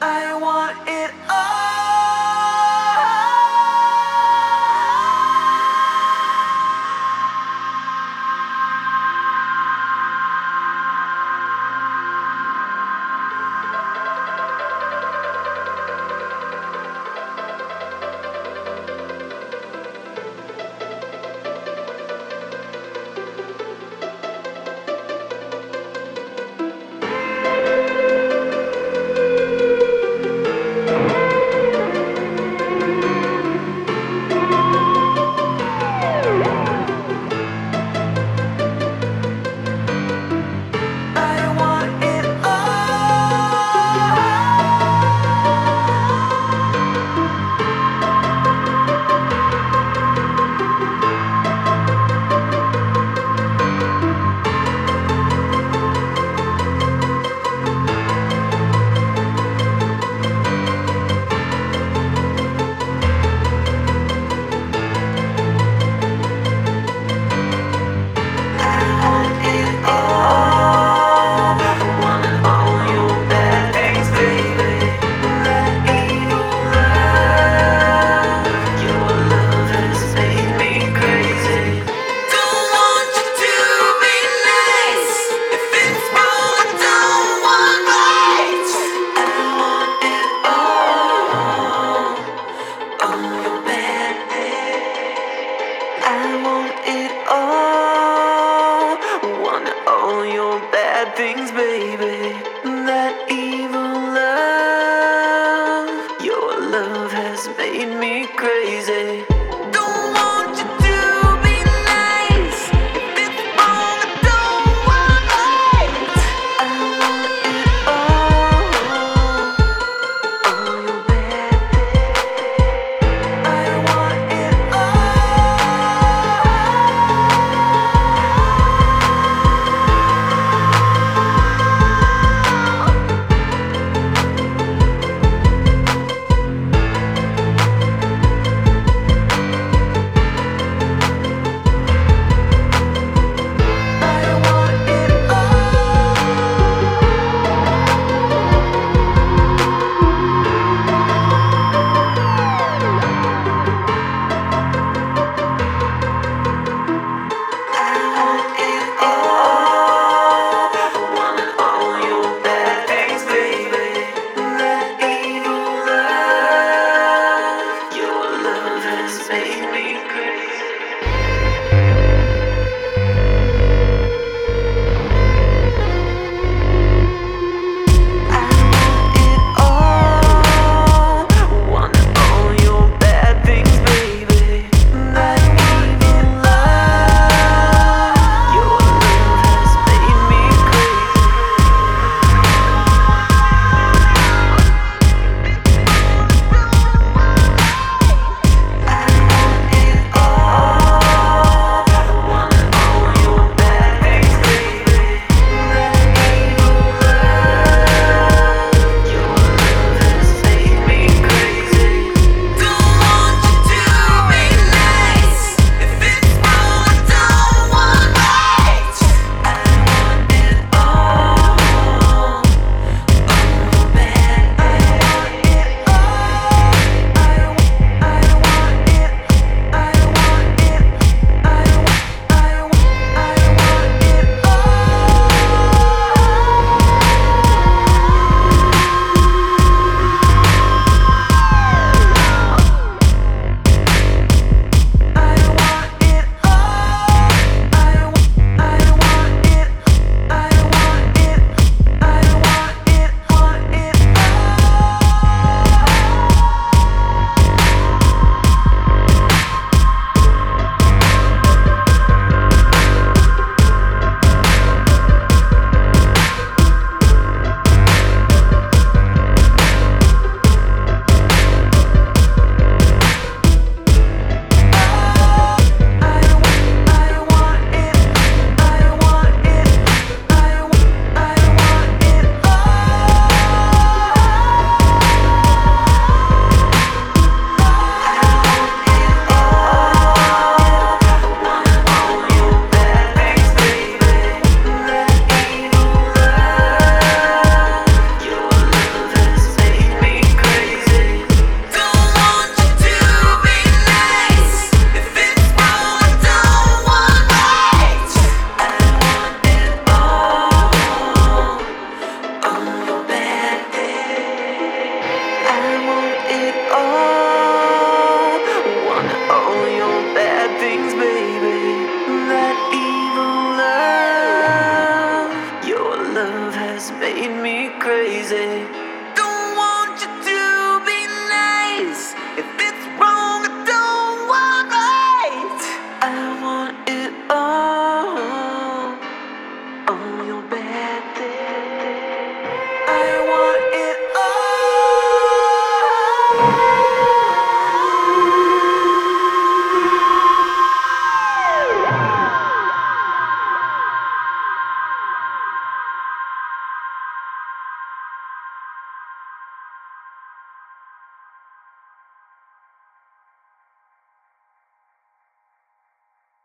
I want it all. Made me crazy.